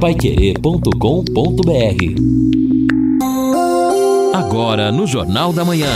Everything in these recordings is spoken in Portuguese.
paiquerê.com.br Agora no Jornal da Manhã.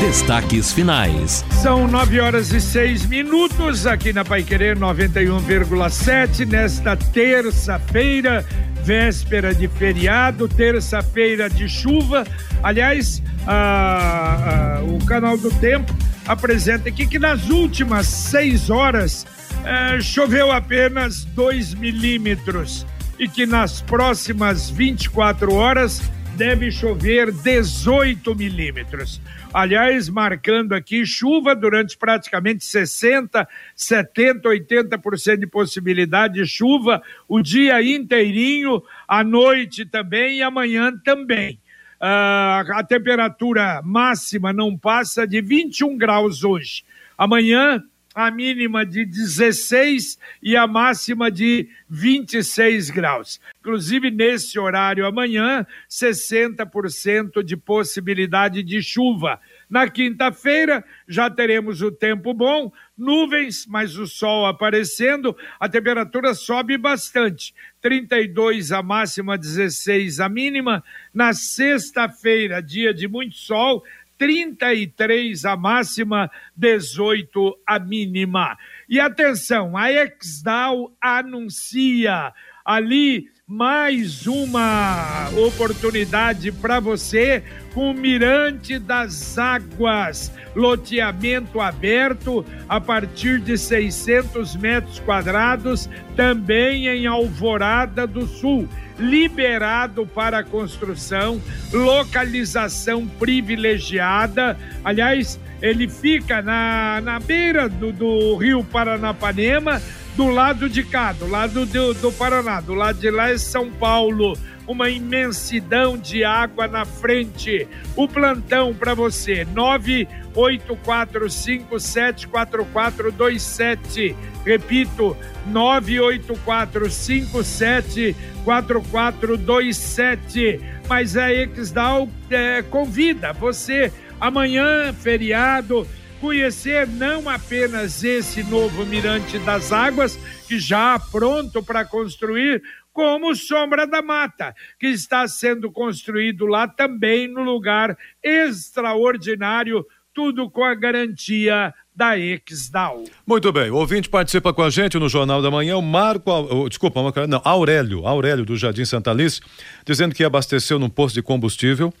Destaques finais. São nove horas e seis minutos aqui na Paiquerê 91,7 nesta terça-feira, véspera de feriado, terça-feira de chuva. Aliás, a, a, o canal do Tempo apresenta aqui que nas últimas seis horas é, choveu apenas 2 milímetros e que nas próximas 24 horas deve chover 18 milímetros. Aliás, marcando aqui chuva durante praticamente 60, 70, 80% de possibilidade de chuva o dia inteirinho, à noite também e amanhã também. Uh, a temperatura máxima não passa de 21 graus hoje. Amanhã a mínima de 16 e a máxima de 26 graus. Inclusive, nesse horário amanhã, 60% de possibilidade de chuva. Na quinta-feira, já teremos o tempo bom, nuvens, mas o sol aparecendo, a temperatura sobe bastante. 32 a máxima, 16 a mínima. Na sexta-feira, dia de muito sol, 33 a máxima, 18 a mínima. E atenção, a Exdal anuncia ali mais uma oportunidade para você com o Mirante das Águas, loteamento aberto a partir de 600 metros quadrados, também em Alvorada do Sul liberado para construção, localização privilegiada. Aliás, ele fica na, na beira do, do rio Paranapanema, do lado de cá, do lado do, do Paraná, do lado de lá é São Paulo uma imensidão de água na frente. O plantão para você, 984574427. Repito, 984574427. Mas a Exdal é, convida você amanhã, feriado, conhecer não apenas esse novo Mirante das Águas, que já pronto para construir, como Sombra da Mata, que está sendo construído lá também no lugar extraordinário, tudo com a garantia da Exdal. Muito bem, o ouvinte participa com a gente no Jornal da Manhã, o Marco, oh, desculpa, não, Aurélio, Aurélio do Jardim Santa Alice, dizendo que abasteceu num posto de combustível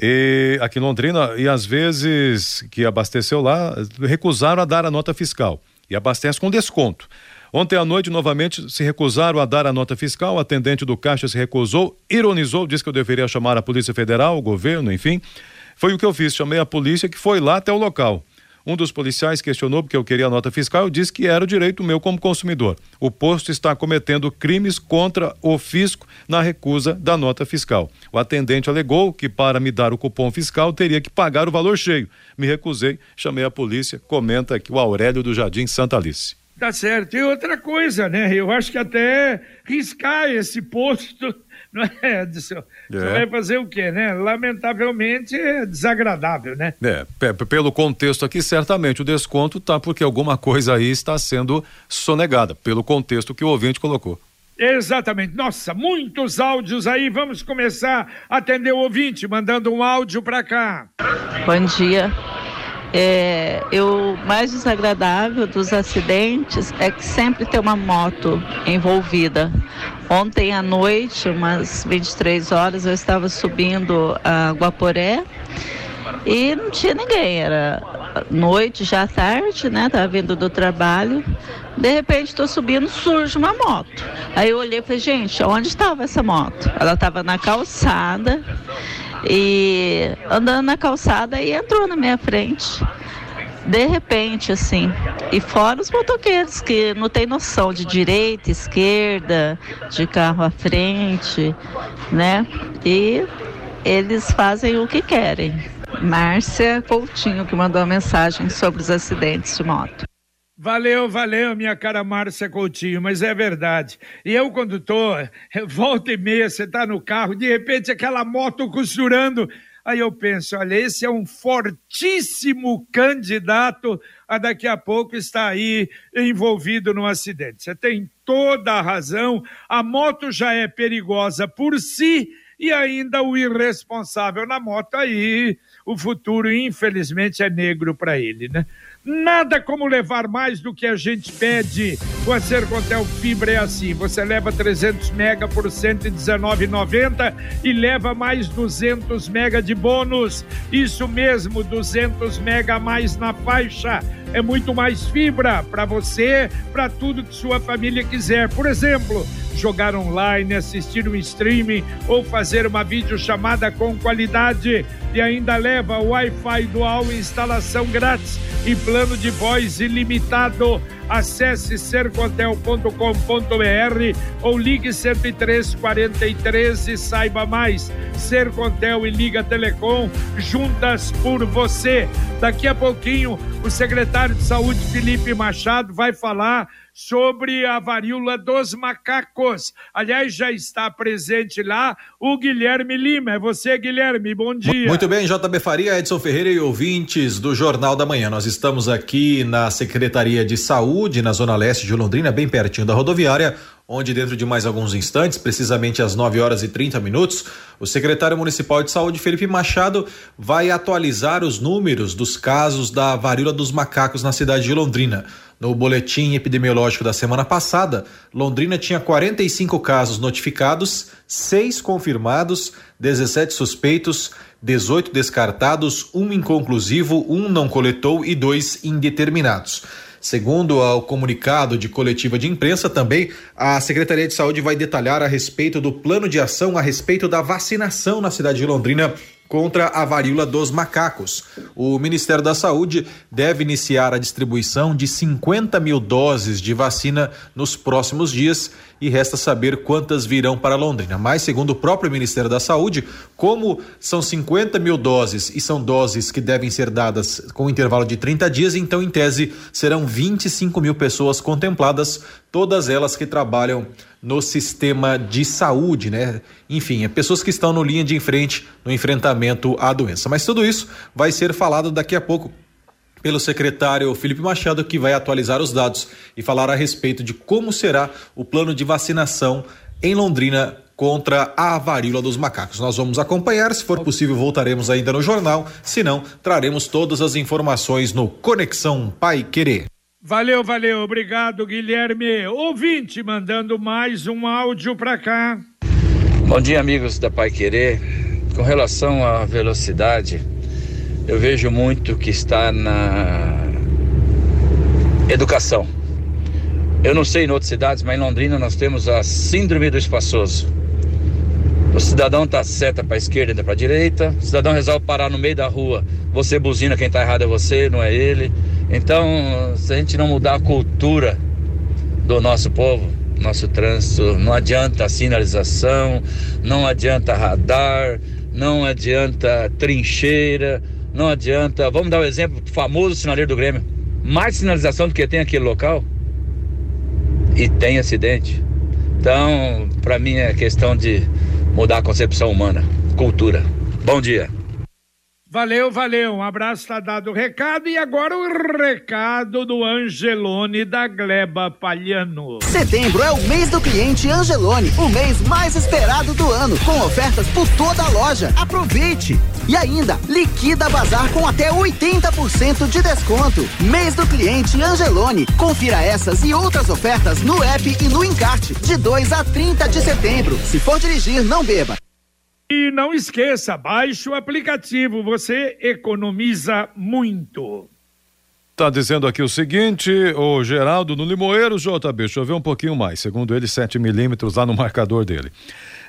e, aqui em Londrina e às vezes que abasteceu lá, recusaram a dar a nota fiscal e abastece com desconto. Ontem à noite, novamente, se recusaram a dar a nota fiscal. O atendente do caixa se recusou, ironizou, disse que eu deveria chamar a Polícia Federal, o governo, enfim. Foi o que eu fiz, chamei a polícia que foi lá até o local. Um dos policiais questionou porque eu queria a nota fiscal. Eu disse que era o direito meu como consumidor. O posto está cometendo crimes contra o fisco na recusa da nota fiscal. O atendente alegou que para me dar o cupom fiscal teria que pagar o valor cheio. Me recusei, chamei a polícia. Comenta aqui o Aurélio do Jardim Santa Alice. Tá certo. E outra coisa, né? Eu acho que até riscar esse posto, não é, Edson? Você é. vai fazer o quê, né? Lamentavelmente é desagradável, né? É, pelo contexto aqui, certamente o desconto tá porque alguma coisa aí está sendo sonegada, pelo contexto que o ouvinte colocou. Exatamente. Nossa, muitos áudios aí. Vamos começar a atender o ouvinte, mandando um áudio para cá. Bom dia. É, eu mais desagradável dos acidentes é que sempre tem uma moto envolvida. Ontem à noite, umas 23 horas, eu estava subindo a Guaporé e não tinha ninguém. Era noite, já tarde, né? Tava vindo do trabalho. De repente estou subindo, surge uma moto. Aí eu olhei e falei, gente, onde estava essa moto? Ela estava na calçada e andando na calçada e entrou na minha frente. De repente, assim. E fora os motoqueiros que não tem noção de direita, esquerda, de carro à frente, né? E eles fazem o que querem. Márcia Coutinho que mandou a mensagem sobre os acidentes de moto. Valeu, valeu, minha cara Márcia Coutinho, mas é verdade. E eu, quando tô, volta e meia, você tá no carro, de repente aquela moto costurando Aí eu penso, olha, esse é um fortíssimo candidato a daqui a pouco estar aí envolvido no acidente. Você tem toda a razão. A moto já é perigosa por si e ainda o irresponsável na moto aí, o futuro infelizmente é negro para ele, né? Nada como levar mais do que a gente pede. Com a Sercontel Fibra é assim: você leva 300 mega por 119,90 e leva mais 200 mega de bônus. Isso mesmo, 200 mega a mais na faixa. É muito mais fibra para você, para tudo que sua família quiser. Por exemplo, jogar online, assistir um streaming ou fazer uma videochamada com qualidade e ainda leva Wi-Fi dual, instalação grátis e plano de voz ilimitado. Acesse sercontel.com.br ou ligue 10343 e saiba mais. Sercontel e Liga Telecom juntas por você. Daqui a pouquinho o secretário de Saúde Felipe Machado vai falar sobre a varíola dos macacos. Aliás, já está presente lá o Guilherme Lima. É você, Guilherme, bom dia. Muito bem, JB Faria, Edson Ferreira e ouvintes do Jornal da Manhã. Nós estamos aqui na Secretaria de Saúde, na Zona Leste de Londrina, bem pertinho da rodoviária onde dentro de mais alguns instantes, precisamente às 9 horas e 30 minutos, o secretário municipal de saúde, Felipe Machado, vai atualizar os números dos casos da varíola dos macacos na cidade de Londrina. No boletim epidemiológico da semana passada, Londrina tinha 45 casos notificados, 6 confirmados, 17 suspeitos, 18 descartados, um inconclusivo, um não coletou e dois indeterminados. Segundo o comunicado de coletiva de imprensa, também a Secretaria de Saúde vai detalhar a respeito do plano de ação a respeito da vacinação na cidade de Londrina contra a varíola dos macacos. O Ministério da Saúde deve iniciar a distribuição de 50 mil doses de vacina nos próximos dias e resta saber quantas virão para Londrina. Mas, segundo o próprio Ministério da Saúde, como são 50 mil doses e são doses que devem ser dadas com intervalo de 30 dias, então, em tese, serão 25 mil pessoas contempladas, todas elas que trabalham no sistema de saúde, né? Enfim, é pessoas que estão no linha de frente no enfrentamento à doença. Mas tudo isso vai ser falado daqui a pouco pelo secretário Felipe Machado, que vai atualizar os dados e falar a respeito de como será o plano de vacinação em Londrina contra a varíola dos macacos. Nós vamos acompanhar, se for possível, voltaremos ainda no jornal, se não, traremos todas as informações no Conexão Pai Querer. Valeu, valeu, obrigado, Guilherme. Ouvinte mandando mais um áudio para cá. Bom dia, amigos da Pai Querer. Com relação à velocidade, eu vejo muito que está na educação. Eu não sei em outras cidades, mas em Londrina nós temos a síndrome do espaçoso. O cidadão tá seta para esquerda, entra para direita. O cidadão resolve parar no meio da rua. Você buzina, quem está errado é você, não é ele. Então, se a gente não mudar a cultura do nosso povo, nosso trânsito, não adianta sinalização, não adianta radar, não adianta trincheira, não adianta. Vamos dar o um exemplo famoso sinaleiro do Grêmio. Mais sinalização do que tem aquele local e tem acidente. Então, para mim é questão de mudar a concepção humana, cultura. Bom dia. Valeu, valeu. Um abraço, tá dado o recado. E agora o recado do Angelone da Gleba Palhano. Setembro é o mês do cliente Angelone, o mês mais esperado do ano, com ofertas por toda a loja. Aproveite! E ainda, liquida bazar com até 80% de desconto. Mês do cliente Angelone. Confira essas e outras ofertas no app e no encarte, de 2 a 30 de setembro. Se for dirigir, não beba. E não esqueça, baixe o aplicativo, você economiza muito. Tá dizendo aqui o seguinte, o Geraldo no Limoeiro, JB, choveu um pouquinho mais, segundo ele, 7 milímetros lá no marcador dele.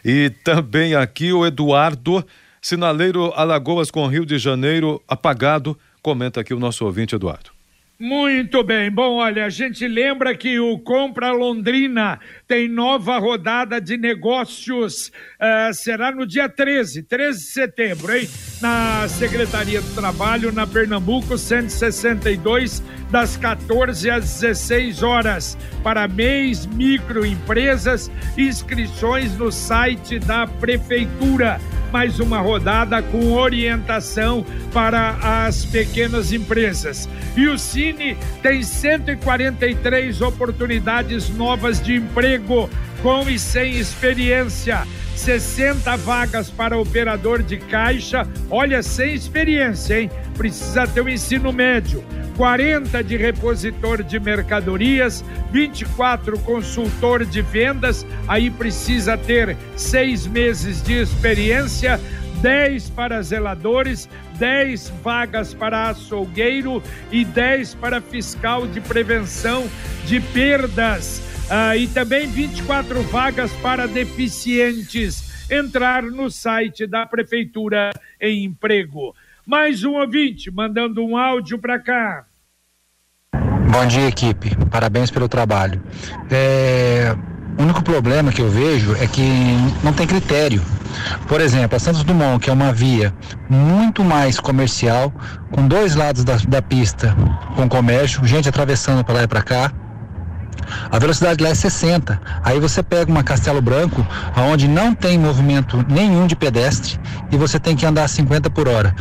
E também aqui o Eduardo, sinaleiro Alagoas com Rio de Janeiro apagado, comenta aqui o nosso ouvinte Eduardo. Muito bem. Bom, olha, a gente lembra que o Compra Londrina tem nova rodada de negócios. Uh, será no dia 13, 13 de setembro, hein? Na Secretaria do Trabalho, na Pernambuco, 162, das 14 às 16 horas. Para MEIs, microempresas, inscrições no site da Prefeitura mais uma rodada com orientação para as pequenas empresas. E o Cine tem 143 oportunidades novas de emprego com e sem experiência. 60 vagas para operador de caixa, olha, sem experiência, hein? Precisa ter o um ensino médio. 40 de repositor de mercadorias, 24 consultor de vendas, aí precisa ter seis meses de experiência, 10 para zeladores, 10 vagas para açougueiro e 10 para fiscal de prevenção de perdas. Ah, e também 24 vagas para deficientes. Entrar no site da Prefeitura em Emprego. Mais um ouvinte mandando um áudio para cá. Bom dia, equipe. Parabéns pelo trabalho. É, o único problema que eu vejo é que não tem critério. Por exemplo, a Santos Dumont, que é uma via muito mais comercial, com dois lados da, da pista com comércio, gente atravessando para lá e para cá. A velocidade lá é 60. Aí você pega uma Castelo Branco, onde não tem movimento nenhum de pedestre e você tem que andar a 50 por hora.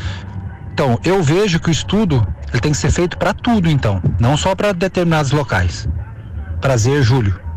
Então, eu vejo que o estudo ele tem que ser feito para tudo, então, não só para determinados locais. Prazer, Júlio.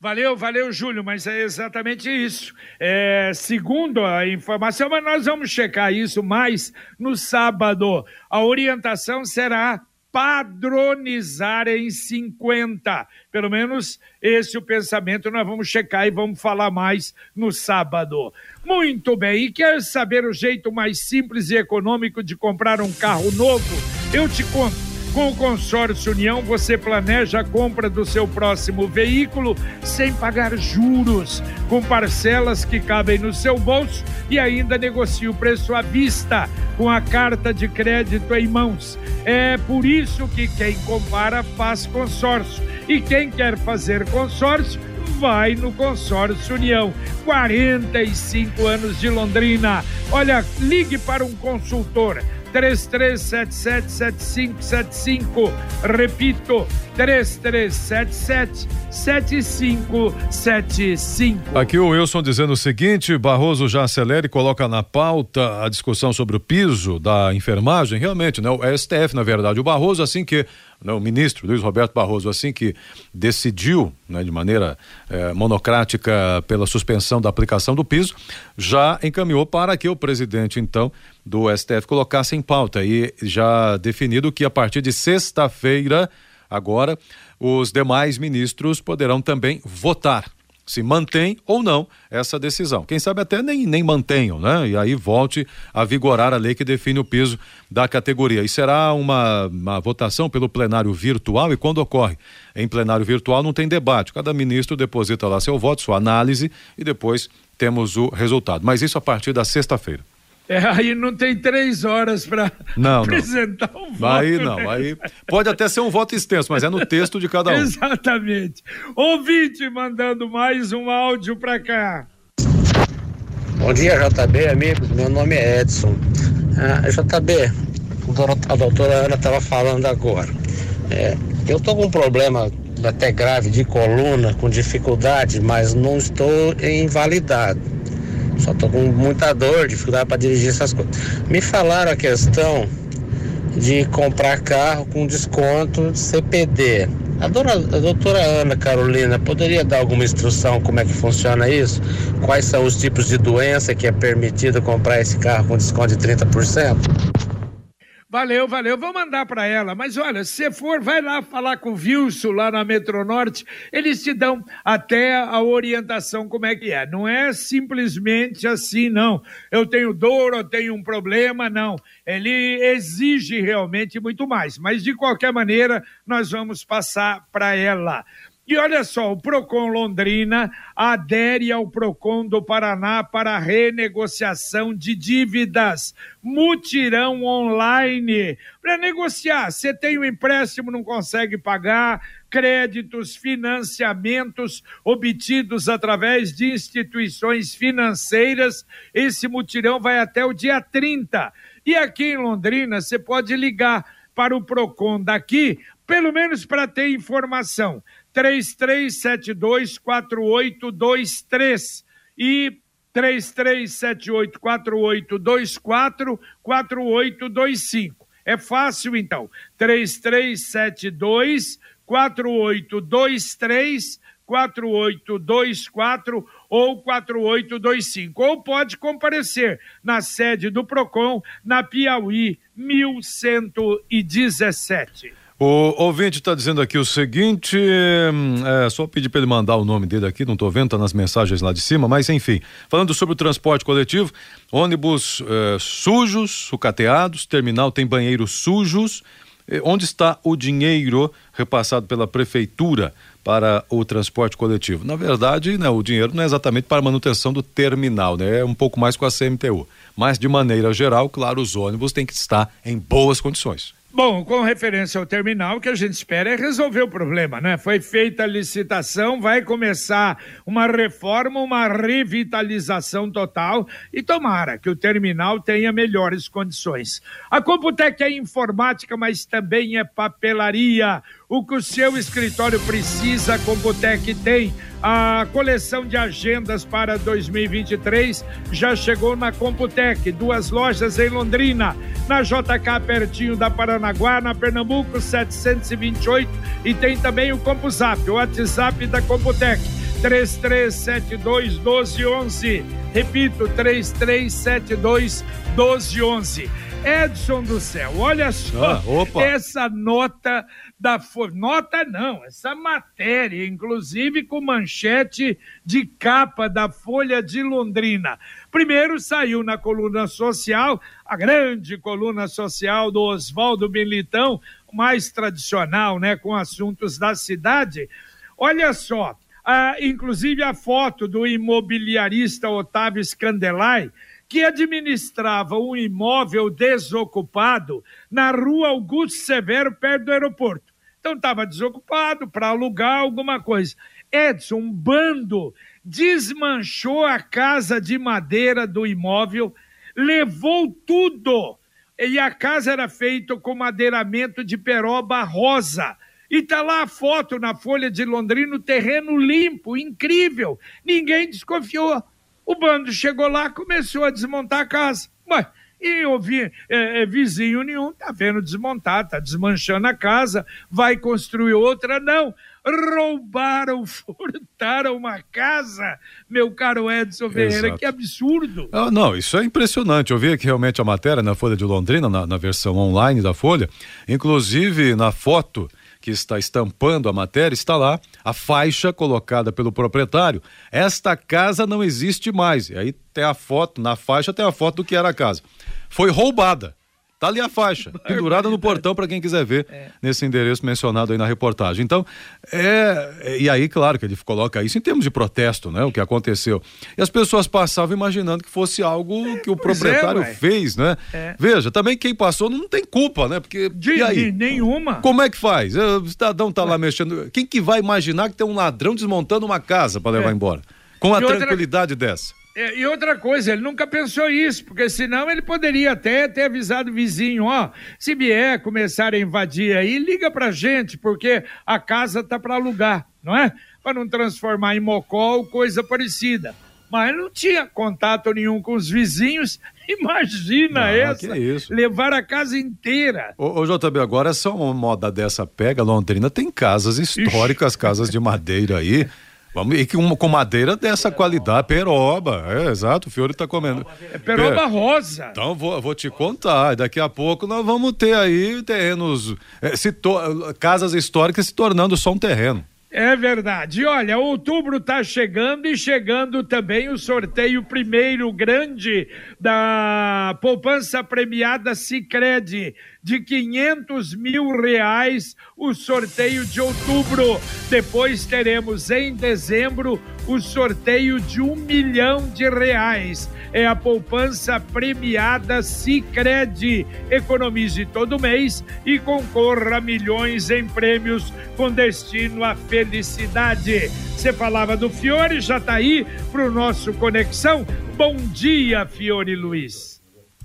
Valeu, valeu, Júlio, mas é exatamente isso. É, segundo a informação, mas nós vamos checar isso mais no sábado. A orientação será padronizar em 50. Pelo menos esse é o pensamento, nós vamos checar e vamos falar mais no sábado. Muito bem, e quer saber o jeito mais simples e econômico de comprar um carro novo? Eu te conto. Com o consórcio União, você planeja a compra do seu próximo veículo sem pagar juros, com parcelas que cabem no seu bolso e ainda negocia o preço à vista, com a carta de crédito em mãos. É por isso que quem compara faz consórcio. E quem quer fazer consórcio, vai no Consórcio União. 45 anos de Londrina. Olha, ligue para um consultor 33777575. Repito, 33777575. Aqui o Wilson dizendo o seguinte: Barroso já acelera e coloca na pauta a discussão sobre o piso da enfermagem. Realmente, né? O STF, na verdade, o Barroso, assim que né, o ministro Luiz Roberto Barroso, assim que decidiu né, de maneira eh, monocrática pela suspensão da aplicação do piso, já encaminhou para que o presidente, então, do STF colocasse em pauta e já definido que a partir de sexta-feira, agora, os demais ministros poderão também votar se mantém ou não essa decisão. Quem sabe até nem, nem mantenham, né? E aí volte a vigorar a lei que define o piso da categoria. E será uma, uma votação pelo plenário virtual e quando ocorre em plenário virtual não tem debate. Cada ministro deposita lá seu voto, sua análise e depois temos o resultado. Mas isso a partir da sexta-feira. É, aí não tem três horas para apresentar não. um voto. Aí não, né? aí pode até ser um voto extenso, mas é no texto de cada um. Exatamente. Ouvinte mandando mais um áudio para cá. Bom dia, JB, amigos. Meu nome é Edson. Ah, JB, a doutora Ana estava falando agora. É, eu estou com um problema até grave de coluna, com dificuldade, mas não estou invalidado só tô com muita dor, dificuldade para dirigir essas coisas. Me falaram a questão de comprar carro com desconto de CPD. A, dona, a doutora Ana Carolina poderia dar alguma instrução como é que funciona isso? Quais são os tipos de doença que é permitido comprar esse carro com desconto de 30%? Valeu, valeu. Vou mandar para ela. Mas olha, se for, vai lá falar com o Wilson lá na Metronorte. Eles te dão até a orientação como é que é. Não é simplesmente assim, não. Eu tenho dor, eu tenho um problema, não. Ele exige realmente muito mais. Mas de qualquer maneira, nós vamos passar para ela. E olha só, o Procon Londrina adere ao Procon do Paraná para renegociação de dívidas. Mutirão online. Para negociar, você tem um empréstimo, não consegue pagar, créditos, financiamentos obtidos através de instituições financeiras. Esse mutirão vai até o dia 30. E aqui em Londrina, você pode ligar para o Procon daqui, pelo menos para ter informação. 33724823 e 33784824 4825. É fácil então. 3372 4823 4824 ou 4825. Ou pode comparecer na sede do Procon, na Piauí 1117. O ouvinte está dizendo aqui o seguinte, hum, é, só pedir para ele mandar o nome dele aqui, não estou vendo, tá nas mensagens lá de cima, mas enfim, falando sobre o transporte coletivo, ônibus é, sujos, sucateados, terminal tem banheiros sujos, onde está o dinheiro repassado pela prefeitura para o transporte coletivo? Na verdade, né, o dinheiro não é exatamente para a manutenção do terminal, né, é um pouco mais com a CMTU, mas de maneira geral, claro, os ônibus têm que estar em boas condições. Bom, com referência ao terminal, o que a gente espera é resolver o problema, né? Foi feita a licitação, vai começar uma reforma, uma revitalização total e tomara que o terminal tenha melhores condições. A Computec é informática, mas também é papelaria. O que o seu escritório precisa, a Computec tem. A coleção de agendas para 2023 já chegou na Computec, duas lojas em Londrina, na JK pertinho da Paranaguá, na Pernambuco 728 e tem também o CompuZap, o WhatsApp da Computec 3372 1211. Repito, 3372 1211. Edson do céu, olha só Ah, essa nota da. Nota não, essa matéria, inclusive com manchete de capa da Folha de Londrina. Primeiro saiu na coluna social, a grande coluna social do Oswaldo Militão, mais tradicional, né, com assuntos da cidade. Olha só, inclusive a foto do imobiliarista Otávio Scandelai, que administrava um imóvel desocupado na rua Augusto Severo, perto do aeroporto. Então estava desocupado para alugar alguma coisa. Edson, um bando desmanchou a casa de madeira do imóvel, levou tudo. E a casa era feita com madeiramento de peroba rosa. E tá lá a foto na Folha de Londrina, terreno limpo, incrível. Ninguém desconfiou. O bando chegou lá, começou a desmontar a casa. Ué, e eu vi, é, é, vizinho nenhum tá vendo desmontar, tá desmanchando a casa, vai construir outra, não. Roubaram, furtaram uma casa, meu caro Edson Ferreira, Exato. que absurdo. Ah, não, isso é impressionante. Eu vi aqui realmente a matéria na Folha de Londrina, na, na versão online da Folha. Inclusive, na foto que está estampando a matéria, está lá a faixa colocada pelo proprietário. Esta casa não existe mais. E aí tem a foto, na faixa tem a foto do que era a casa. Foi roubada. Tá ali a faixa, pendurada no portão para quem quiser ver nesse endereço mencionado aí na reportagem. Então, é, é- e aí, claro que ele coloca isso em termos de protesto, né? O que aconteceu. E as pessoas passavam imaginando que fosse algo que o é, proprietário fez, né? É. Veja, também quem passou não tem culpa, né? Porque De, e aí? de nenhuma. Como é que faz? O cidadão tá lá mexendo. Quem que vai imaginar que tem um ladrão desmontando uma casa para levar É. embora? Com a outra- tranquilidade dessa. É, e outra coisa, ele nunca pensou isso, porque senão ele poderia até ter avisado o vizinho, ó, se vier começar a invadir aí, liga pra gente, porque a casa tá para alugar, não é? Para não transformar em mocó ou coisa parecida. Mas não tinha contato nenhum com os vizinhos. Imagina Ah, essa, levar a casa inteira. Ô, ô JB, agora é só uma moda dessa pega, Londrina tem casas históricas, casas de madeira aí. Vamos, e que uma, com madeira dessa qualidade, peroba. É, exato, o Fiore tá comendo. É peroba É. rosa. Então vou, vou te contar, daqui a pouco nós vamos ter aí terrenos, se to- casas históricas se tornando só um terreno. É verdade. Olha, outubro está chegando e chegando também o sorteio primeiro grande da poupança premiada Sicredi de 500 mil reais o sorteio de outubro. Depois teremos em dezembro o sorteio de um milhão de reais. É a poupança premiada Sicredi. Economize todo mês e concorra a milhões em prêmios com destino à felicidade. Você falava do Fiore, já tá aí pro nosso Conexão. Bom dia, Fiore Luiz.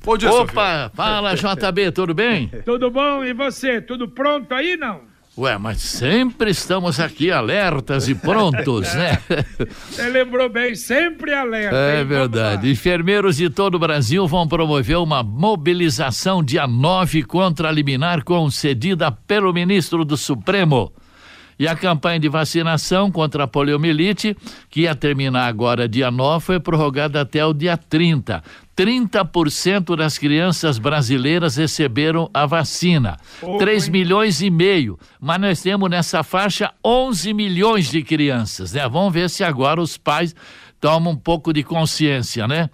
Bom dia, Opa, fala JB, tudo bem? Tudo bom? E você? Tudo pronto aí, não? Ué, mas sempre estamos aqui alertas e prontos, né? Você lembrou bem, sempre alerta. É verdade. Enfermeiros de todo o Brasil vão promover uma mobilização dia 9 contra a liminar concedida pelo ministro do Supremo. E a campanha de vacinação contra a poliomielite, que ia terminar agora dia 9, foi prorrogada até o dia 30. 30% das crianças brasileiras receberam a vacina. Oh, 3 milhões e meio. Mas nós temos nessa faixa 11 milhões de crianças, né? Vamos ver se agora os pais tomam um pouco de consciência, né?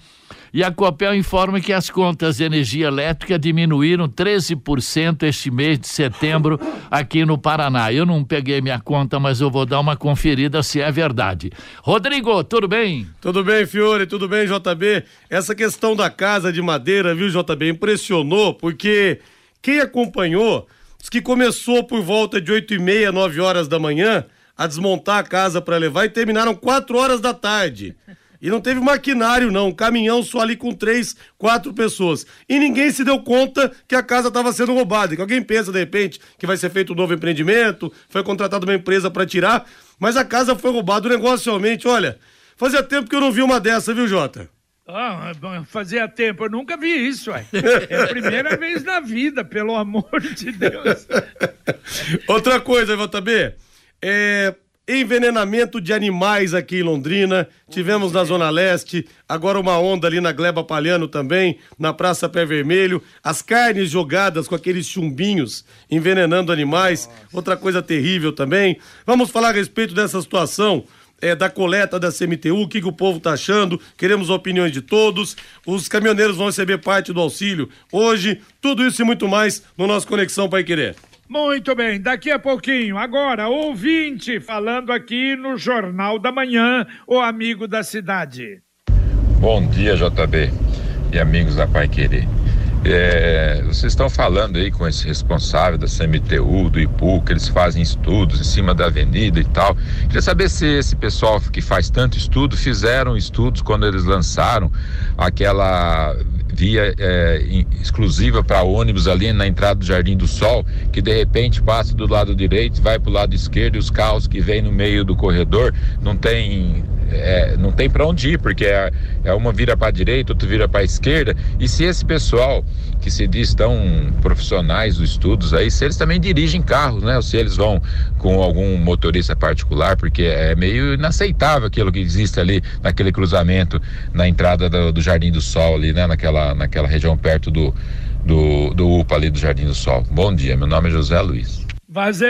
E a Copel informa que as contas de energia elétrica diminuíram 13% este mês de setembro aqui no Paraná. Eu não peguei minha conta, mas eu vou dar uma conferida se é verdade. Rodrigo, tudo bem? Tudo bem, Fiore, tudo bem, JB? Essa questão da casa de madeira, viu, JB, impressionou, porque quem acompanhou, diz que começou por volta de 8 e meia, 9 horas da manhã, a desmontar a casa para levar e terminaram 4 horas da tarde. E não teve maquinário, não. Um caminhão só ali com três, quatro pessoas. E ninguém se deu conta que a casa estava sendo roubada. Que alguém pensa, de repente, que vai ser feito um novo empreendimento, foi contratada uma empresa para tirar, mas a casa foi roubada. O negócio realmente, olha, fazia tempo que eu não vi uma dessa, viu, Jota? Ah, fazia tempo, eu nunca vi isso, ué. É a primeira vez na vida, pelo amor de Deus. Outra coisa, JB, é, envenenamento de animais aqui em Londrina. Tivemos na Zona Leste, agora uma onda ali na Gleba Palhano também, na Praça Pé Vermelho. As carnes jogadas com aqueles chumbinhos envenenando animais. Outra coisa terrível também. Vamos falar a respeito dessa situação. É, da coleta da CMTU, o que, que o povo está achando, queremos opiniões de todos. Os caminhoneiros vão receber parte do auxílio hoje, tudo isso e muito mais no nosso Conexão Pai Querer. Muito bem, daqui a pouquinho, agora, ouvinte falando aqui no Jornal da Manhã, o amigo da cidade. Bom dia, JB e amigos da Pai Querer. É, vocês estão falando aí com esse responsável da CMTU, do IPU, que eles fazem estudos em cima da avenida e tal. Queria saber se esse pessoal que faz tanto estudo fizeram estudos quando eles lançaram aquela via é, exclusiva para ônibus ali na entrada do Jardim do Sol, que de repente passa do lado direito, vai para o lado esquerdo e os carros que vêm no meio do corredor não tem é, não tem para onde ir, porque é, é uma vira para a direita, outra vira para a esquerda. E se esse pessoal que se diz tão profissionais dos estudos aí, se eles também dirigem carros, né? Ou se eles vão com algum motorista particular, porque é meio inaceitável aquilo que existe ali naquele cruzamento na entrada do, do Jardim do Sol ali, né? Naquela, naquela região perto do, do, do UPA ali do Jardim do Sol. Bom dia, meu nome é José Luiz.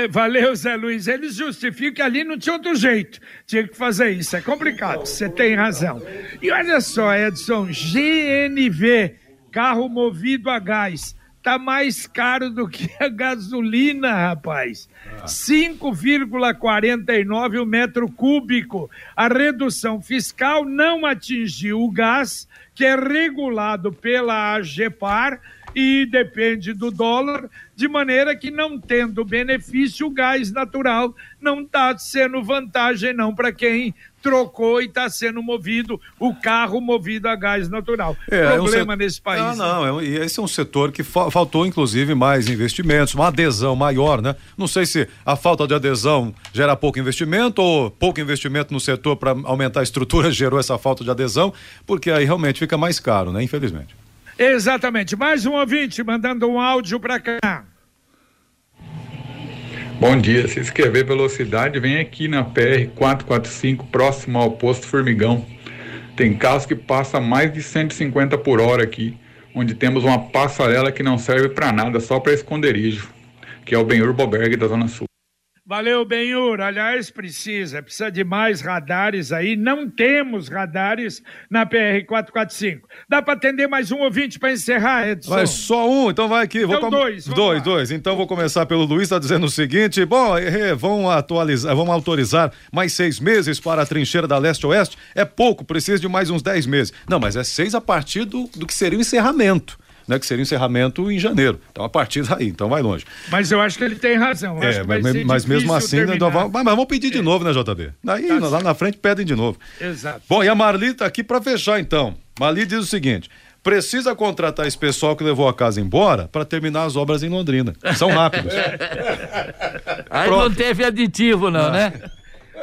Valeu, Zé Luiz. Eles justificam que ali não tinha outro jeito. Tinha que fazer isso. É complicado. Você tem razão. E olha só, Edson, GNV, carro movido a gás. Tá mais caro do que a gasolina, rapaz. 5,49 o metro cúbico. A redução fiscal não atingiu o gás, que é regulado pela AGEPAR e depende do dólar, de maneira que não tendo benefício, o gás natural não está sendo vantagem não para quem trocou e está sendo movido o carro movido a gás natural. É, Problema é um nesse país. Não, não, é, esse é um setor que fa faltou inclusive mais investimentos, uma adesão maior, né? Não sei se a falta de adesão gera pouco investimento ou pouco investimento no setor para aumentar a estrutura gerou essa falta de adesão, porque aí realmente fica mais caro, né? Infelizmente. Exatamente. Mais um ouvinte mandando um áudio para cá. Bom dia. Se inscrever velocidade, vem aqui na PR 445, próximo ao posto Formigão. Tem carros que passam mais de 150 por hora aqui, onde temos uma passarela que não serve para nada, só para esconderijo, que é o Benhur Boberg da Zona Sul. Valeu, Benhur. Aliás, precisa, precisa de mais radares aí. Não temos radares na PR 445. Dá para atender mais um ouvinte para encerrar, Edson? Vai só um, então vai aqui. Então com... dois. Dois, lá. dois. Então vou começar pelo Luiz, está dizendo o seguinte: bom, vão atualizar, vão autorizar mais seis meses para a trincheira da leste-oeste. É pouco, precisa de mais uns dez meses. Não, mas é seis a partir do, do que seria o encerramento né, que seria o encerramento em janeiro. Então, a partir daí, então vai longe. Mas eu acho que ele tem razão. é, mas, mas mesmo assim, né, então, mas, mas vamos pedir de é. novo, né, JB? Daí, tá lá na frente, pedem de novo. Exato. Bom, e a Marli está aqui para fechar, então. Marli diz o seguinte: precisa contratar esse pessoal que levou a casa embora para terminar as obras em Londrina. São rápidos. Aí não teve aditivo, não, né?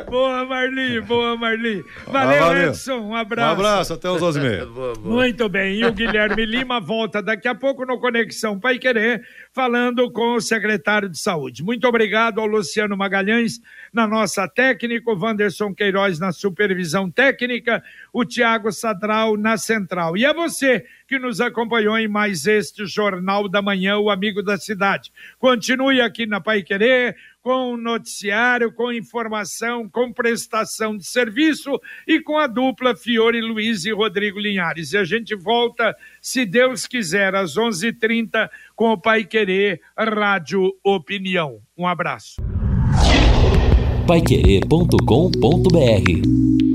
Boa, Marli, boa, Marli. Valeu, Ah, valeu. Edson, um abraço. Um abraço, até os 11 e meia. Muito bem, e o Guilherme Lima volta daqui a pouco no Conexão Pai Querer, falando com o secretário de Saúde. Muito obrigado ao Luciano Magalhães na nossa técnica, o Wanderson Queiroz na supervisão técnica, o Tiago Sadral na central. E a você que nos acompanhou em mais este Jornal da Manhã, o Amigo da Cidade. Continue aqui na Pai Querer, com noticiário, com informação, com prestação de serviço e com a dupla Fiore Luiz e Rodrigo Linhares. E a gente volta, se Deus quiser, às 11:30 h 30 com o Pai Querer Rádio Opinião. Um abraço. Paiquerê.com.br